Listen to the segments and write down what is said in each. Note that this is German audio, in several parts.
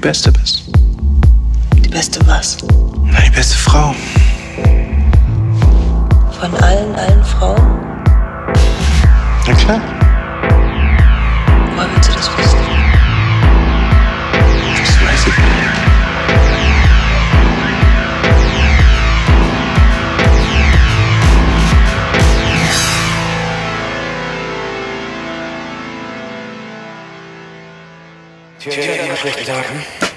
Beste bist. Die beste was? Na, die beste Frau. Von allen, allen Frauen? Na klar. Woher willst du das wissen? Das weiß ich nicht. Tja, schlechte Tage. Was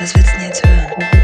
willst du denn jetzt hören?